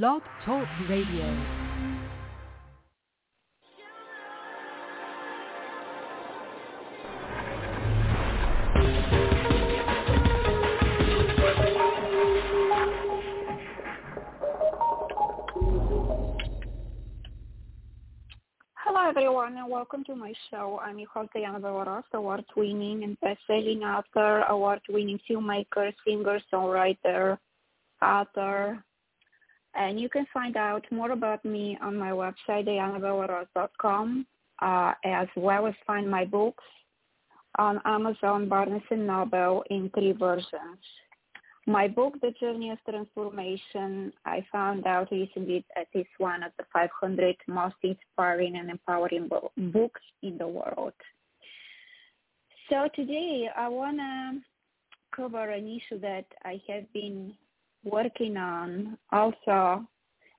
Blog Talk Radio. Hello, everyone, and welcome to my show. I'm your host, Diana award-winning and best-selling author, award-winning filmmaker, singer, songwriter, author. And you can find out more about me on my website, dianabellerose.com, uh, as well as find my books on Amazon, Barnes & Noble in three versions. My book, The Journey of Transformation, I found out recently that it's one of the 500 most inspiring and empowering bo- books in the world. So today I want to cover an issue that I have been working on also,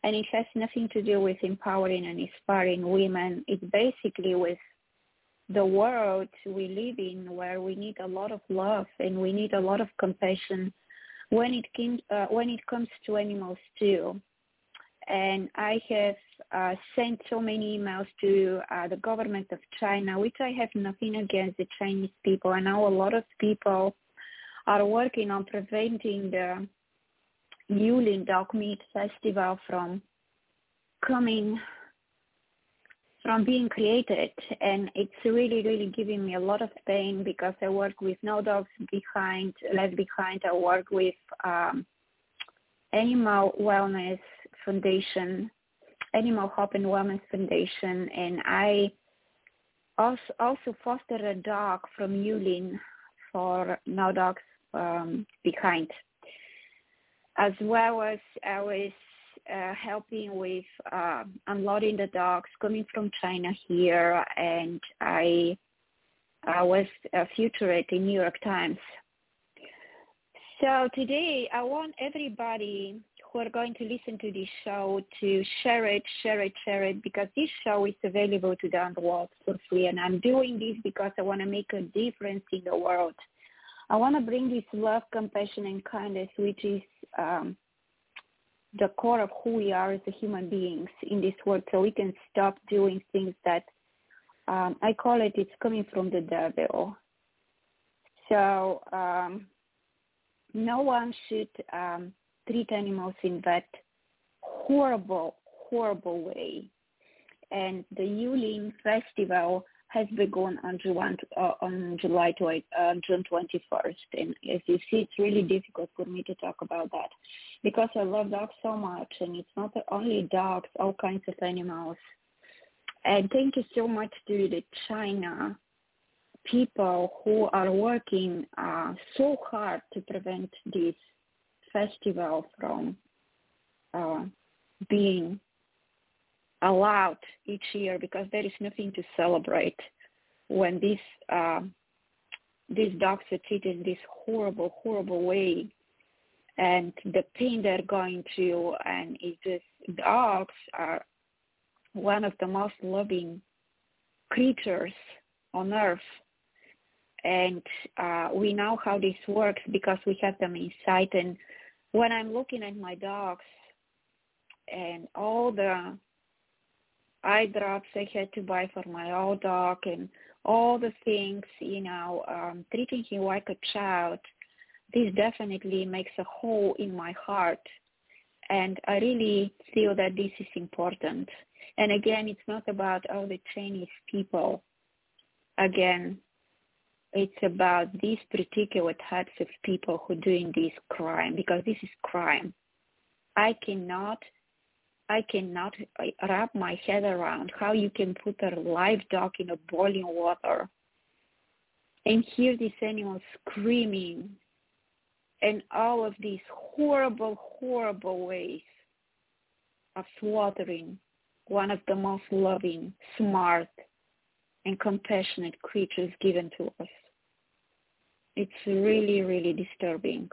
and it has nothing to do with empowering and inspiring women. It's basically with the world we live in where we need a lot of love and we need a lot of compassion when it came, uh, when it comes to animals too. And I have uh, sent so many emails to uh, the government of China, which I have nothing against the Chinese people. I know a lot of people are working on preventing the Yulin Dog Meat Festival from coming from being created. And it's really really giving me a lot of pain because i work with no dogs behind left behind. I work with um, animal wellness foundation animal hope and wellness foundation. And i also also foster a dog from yulin for no dogs um, behind as well as i was uh, helping with uh, unloading the dogs coming from China here, and I I was uh, featured in New York Times. So today I want everybody who are going to listen to this show to share it, share it, share it, because this show is available to the world for free, and I'm doing this because I want to make a difference in the world. I want to bring this love, compassion, and kindness, which is um, the core of who we are as human beings in this world so we can stop doing things that um, I call it it's coming from the devil. So um, no one should um, treat animals in that horrible, horrible way. And the Yulin Festival has begun on July, uh, on July uh, June 21st. And as you see, it's really difficult for me to talk about that because I love dogs so much. And it's not only dogs, all kinds of animals. And thank you so much to the China people who are working uh, so hard to prevent this festival from uh, being allowed each year because there is nothing to celebrate when these uh, these dogs are treated in this horrible, horrible way, and the pain they're going through, and it's just dogs are one of the most loving creatures on earth. And uh, we know how this works because we have them inside. And when I'm looking at my dogs and all the eye drops I had to buy for my old dog and all the things, you know, um, treating him like a child, this definitely makes a hole in my heart. And I really feel that this is important. And again, it's not about all the Chinese people. Again, it's about these particular types of people who doing this crime because this is crime. I cannot I cannot wrap my head around how you can put a live dog in a boiling water and hear this animal screaming and all of these horrible, horrible ways of slaughtering one of the most loving, smart, and compassionate creatures given to us. It's really, really disturbing.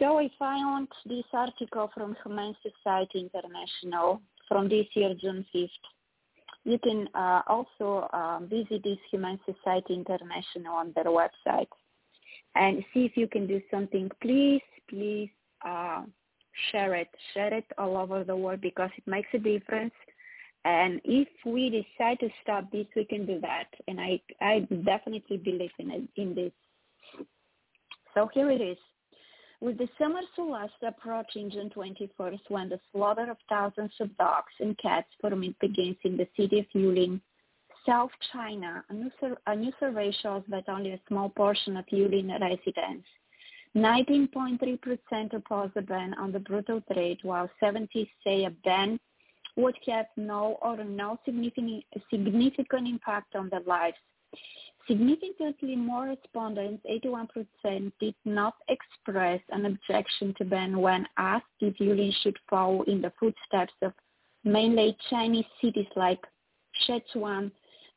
So if I found this article from Humane Society International from this year, June 5th. You can uh, also uh, visit this Humane Society International on their website and see if you can do something. Please, please uh, share it, share it all over the world because it makes a difference. And if we decide to stop this, we can do that. And I, I definitely believe in it, in this. So here it is. With the summer solstice approaching June 21st, when the slaughter of thousands of dogs and cats for meat begins in the city of Yulin, South China, a new, sur- a new survey shows that only a small portion of Yulin residents 19.3% oppose a ban on the brutal trade, while 70 say a ban would have no or no significant, significant impact on their lives. Significantly more respondents, 81%, did not express an objection to ban when asked if Yulin should follow in the footsteps of mainly Chinese cities like Sichuan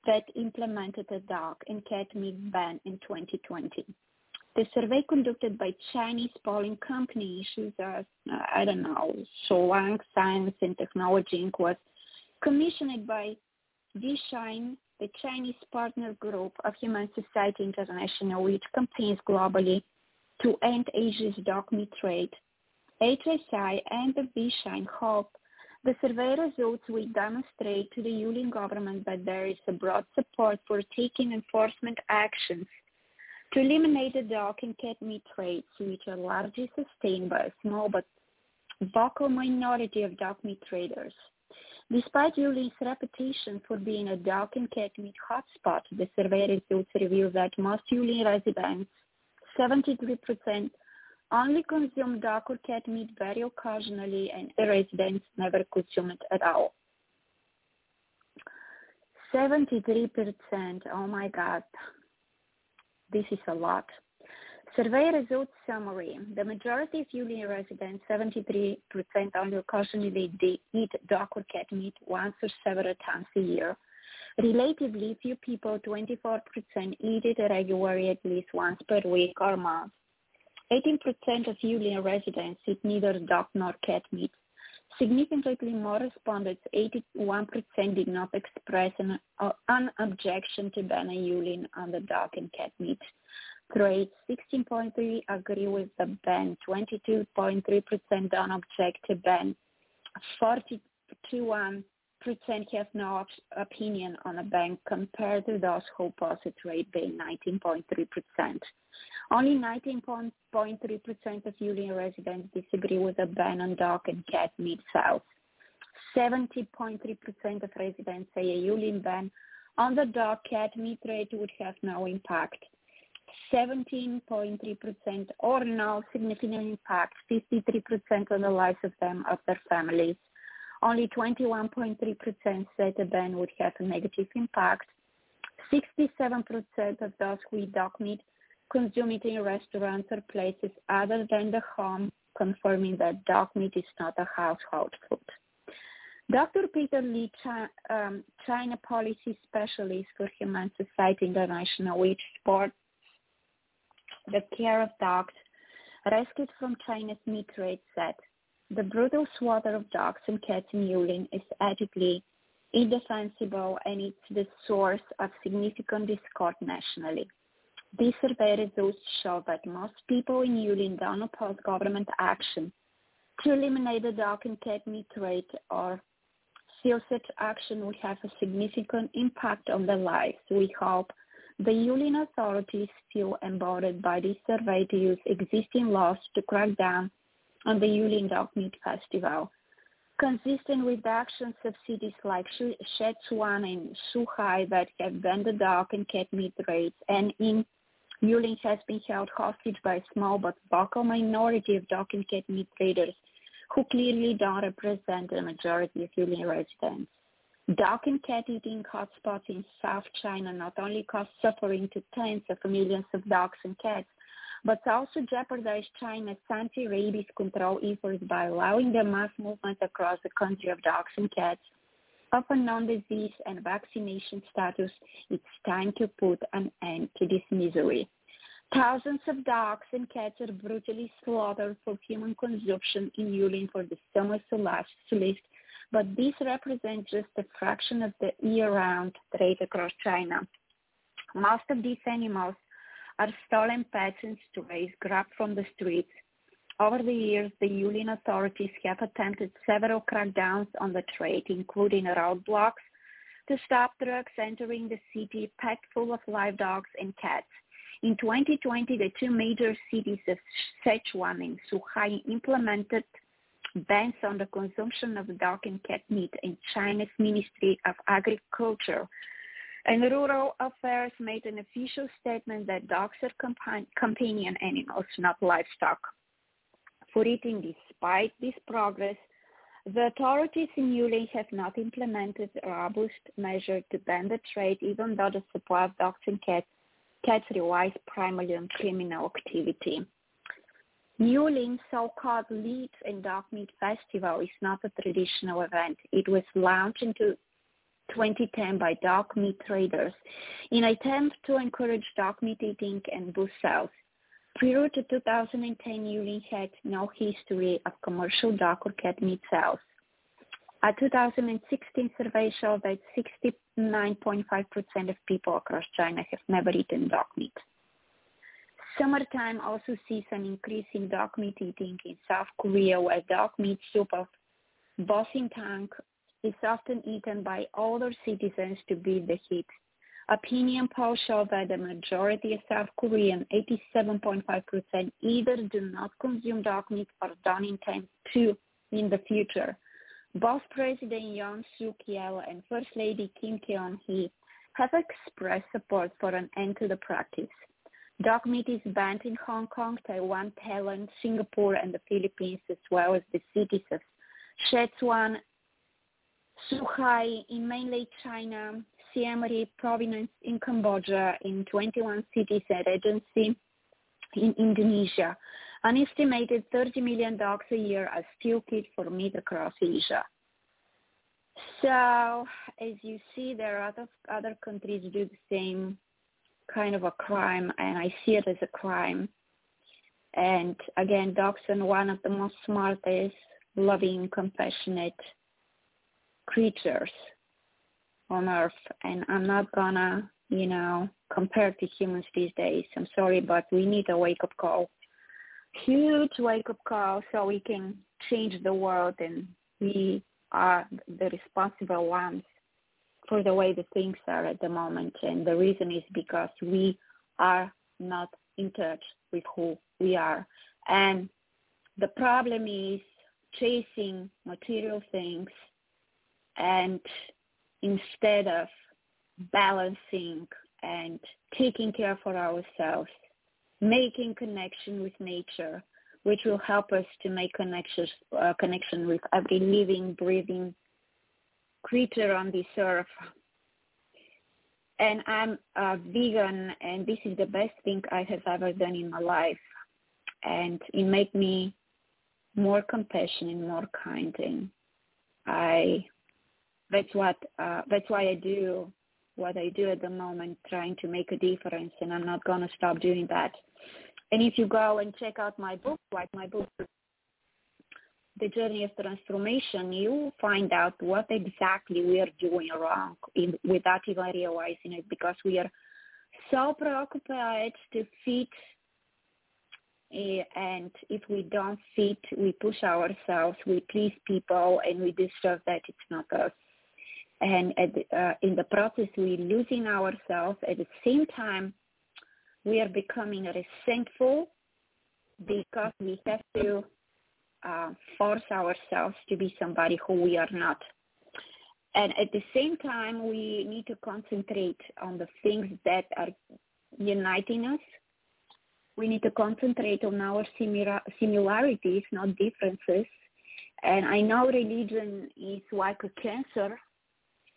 that implemented a dog and cat meat ban in 2020. The survey conducted by Chinese polling company issues I don't know, Shuang Science and Technology Inc. was commissioned by DSHINE, the Chinese partner group of Humane Society International, which campaigns globally to end Asia's dog meat trade. HSI and the DSHINE hope the survey results will demonstrate to the Yulin government that there is a broad support for taking enforcement actions to eliminate the dog and cat meat trades, which are largely sustained by a small but vocal minority of dog meat traders. Despite Yulin's reputation for being a dog and cat meat hotspot, the survey results reveal that most Yulin residents, 73%, only consume dog or cat meat very occasionally and the residents never consume it at all. 73%, oh my God, this is a lot. Survey results summary. The majority of Yulin residents, 73%, only occasionally they eat dog or cat meat once or several times a year. Relatively few people, 24%, eat it regularly at least once per week or month. 18% of Yulin residents eat neither dog nor cat meat. Significantly more respondents, 81%, did not express an, uh, an objection to banning Yulin on the dog and cat meat trade. 16.3 agree with the ban. 22.3% don't object to ban. 41% have no opinion on a ban compared to those who oppose it rate being 19.3%. Only 19.3% of Yulin residents disagree with a ban on dog and cat meat sales. 70.3% of residents say a Yulin ban on the dog cat meat trade would have no impact. 17.3% or no significant impact, 53% on the lives of them, of their families. Only 21.3% said the ban would have a negative impact. 67% of those who eat dog meat consume it in restaurants or places other than the home, confirming that dog meat is not a household food. Dr. Peter Li, um, China policy specialist for Humane Society International, which supports the care of dogs rescued from China's meat trade, said the brutal slaughter of dogs and cats in Yulin is ethically indefensible and it's the source of significant discord nationally. These survey results show that most people in Yulin don't oppose government action to eliminate the dog and cat meat trade or feel such action would have a significant impact on their lives. We hope the Yulin authorities feel emboldened by this survey to use existing laws to crack down on the Yulin Dog Meat Festival. Consistent with the actions of cities like Sichuan and Zhuhai that have banned the dog and cat meat raids and in Yulin has been held hostage by a small but vocal minority of dog and cat meat traders who clearly don't represent the majority of Yulin residents. Dog and cat eating hotspots in South China not only cause suffering to tens of millions of dogs and cats, but also jeopardize China's anti-rabies control efforts by allowing the mass movement across the country of dogs and cats a non-disease and vaccination status, it's time to put an end to this misery. Thousands of dogs and cats are brutally slaughtered for human consumption in Yulin for the summer solstice, but this represents just a fraction of the year-round trade across China. Most of these animals are stolen pets and strays grabbed from the streets Over the years, the Yulin authorities have attempted several crackdowns on the trade, including roadblocks to stop drugs entering the city packed full of live dogs and cats. In 2020, the two major cities of Sichuan and Zhuhai implemented bans on the consumption of dog and cat meat, in China's Ministry of Agriculture and Rural Affairs made an official statement that dogs are compa- companion animals, not livestock. For eating, despite this progress, the authorities in Yulin have not implemented a robust measure to ban the trade, even though the supply of dogs and cats, cats relies primarily on criminal activity. Yulin's so-called Lychee and Dog Meat Festival is not a traditional event. It was launched in 2010 by dog meat traders in an attempt to encourage dog meat eating and boost sales. Prior to 2010, Yulin had no history of commercial dog or cat meat sales. A 2016 survey showed that 69.5% of people across China have never eaten dog meat. Summertime also sees an increase in dog meat eating in South Korea, where dog meat soup of bosintang is often eaten by older citizens to beat the heat. Opinion polls show that the majority of South Korean, 87.5%, either do not consume dog meat or don't intend to in the future. Both President Yoon Suk Yeol and First Lady Kim Keon Hee have expressed support for an end to the practice. Dog meat is banned in Hong Kong, Taiwan, Thailand, Singapore, and the Philippines, as well as the cities of Szechuan, Zhuhai in mainland China, Siem Reap province in Cambodia, in 21 cities and agencies in Indonesia. An estimated 30 million dogs a year are still killed for meat across Asia. So, as you see, there are other other countries do the same kind of a crime, and I see it as a crime. And again, dogs are one of the most smartest, loving, compassionate creatures on earth and I'm not gonna, you know, compare to humans these days. I'm sorry, but we need a wake up call. Huge wake up call so we can change the world and we are the responsible ones for the way the things are at the moment. And the reason is because we are not in touch with who we are. And the problem is chasing material things and instead of balancing and taking care for ourselves, making connection with nature, which will help us to make connections, uh, connection with every living, breathing creature on this earth. And I'm a vegan, and this is the best thing I have ever done in my life. And it made me more compassionate, more kind, and I that's what uh, that's why I do what I do at the moment, trying to make a difference, and I'm not gonna stop doing that. And if you go and check out my book, like my book, The Journey of Transformation, you find out what exactly we are doing wrong in, without even realizing it, because we are so preoccupied to fit eh, and if we don't fit, we push ourselves, we please people, and we disturb that it's not us. And the, uh, in the process we're losing ourselves. At the same time we are becoming resentful because we have to uh, force ourselves to be somebody who we are not. And at the same time we need to concentrate on the things that are uniting us. We need to concentrate on our similarities not differences. And i know religion is like a cancer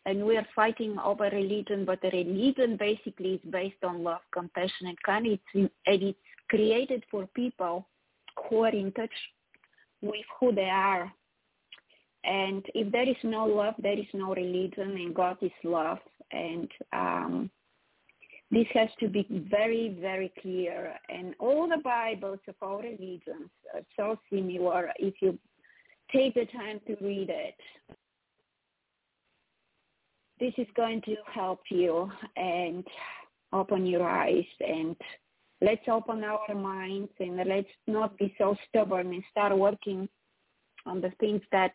and we are fighting over religion, but the religion basically is based on love, compassion, and kindness, and it's created for people who are in touch with who they are. And if there is no love, there is no religion, and God is love. And um, this has to be very, very clear. And all the Bibles of all religions are so similar if you take the time to read it this is going to help you and open your eyes and let's open our minds and let's not be so stubborn and start working on the things that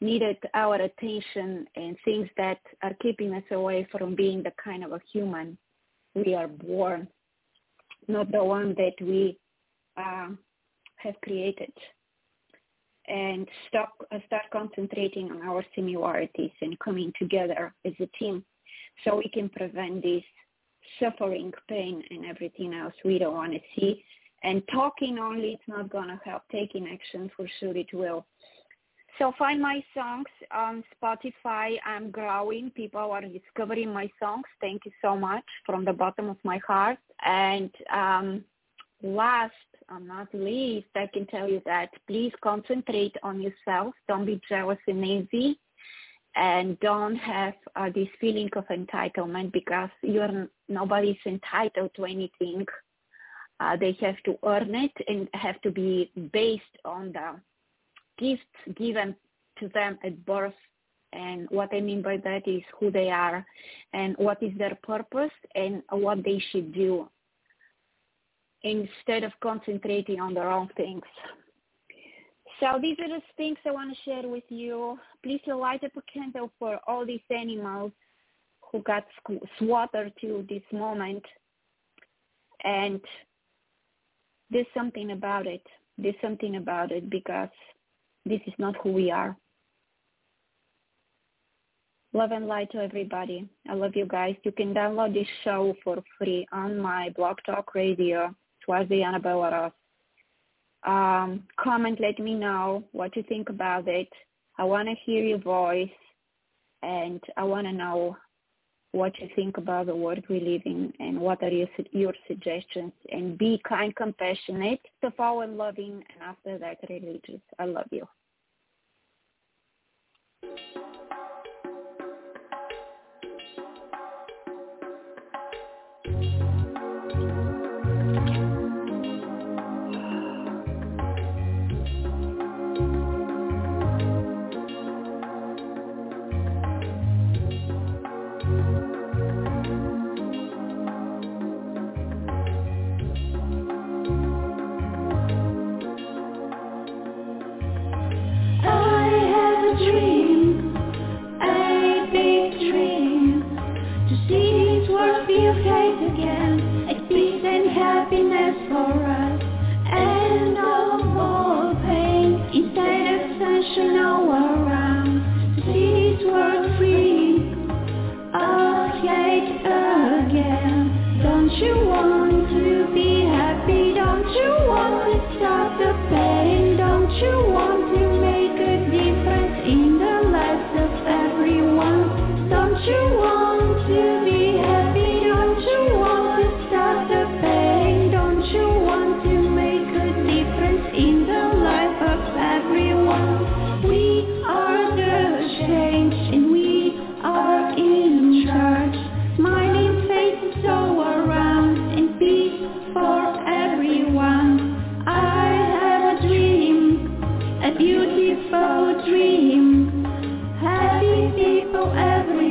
needed our attention and things that are keeping us away from being the kind of a human we are born, not the one that we uh, have created. And stop, uh, start concentrating on our similarities and coming together as a team so we can prevent this suffering, pain, and everything else we don't want to see. And talking only, it's not going to help. Taking action, for sure, it will. So find my songs on Spotify. I'm growing. People are discovering my songs. Thank you so much from the bottom of my heart. And um, last and not least, I can tell you that please concentrate on yourself. Don't be jealous and envy. And don't have uh, this feeling of entitlement because you're nobody's entitled to anything. Uh, they have to earn it and have to be based on the gifts given to them at birth. And what I mean by that is who they are and what is their purpose and what they should do instead of concentrating on the wrong things. So these are the things I want to share with you. Please light up a candle for all these animals who got slaughtered to this moment and do something about it. Do something about it because this is not who we are. Love and light to everybody. I love you guys. You can download this show for free on my Blog Talk Radio, twice Diana Bellerose. Um, comment, let me know what you think about it. I want to hear your voice, and I want to know what you think about the world we live in and what are your, your suggestions. And be kind, compassionate, follow and loving, and after that, religious. I love you. Want to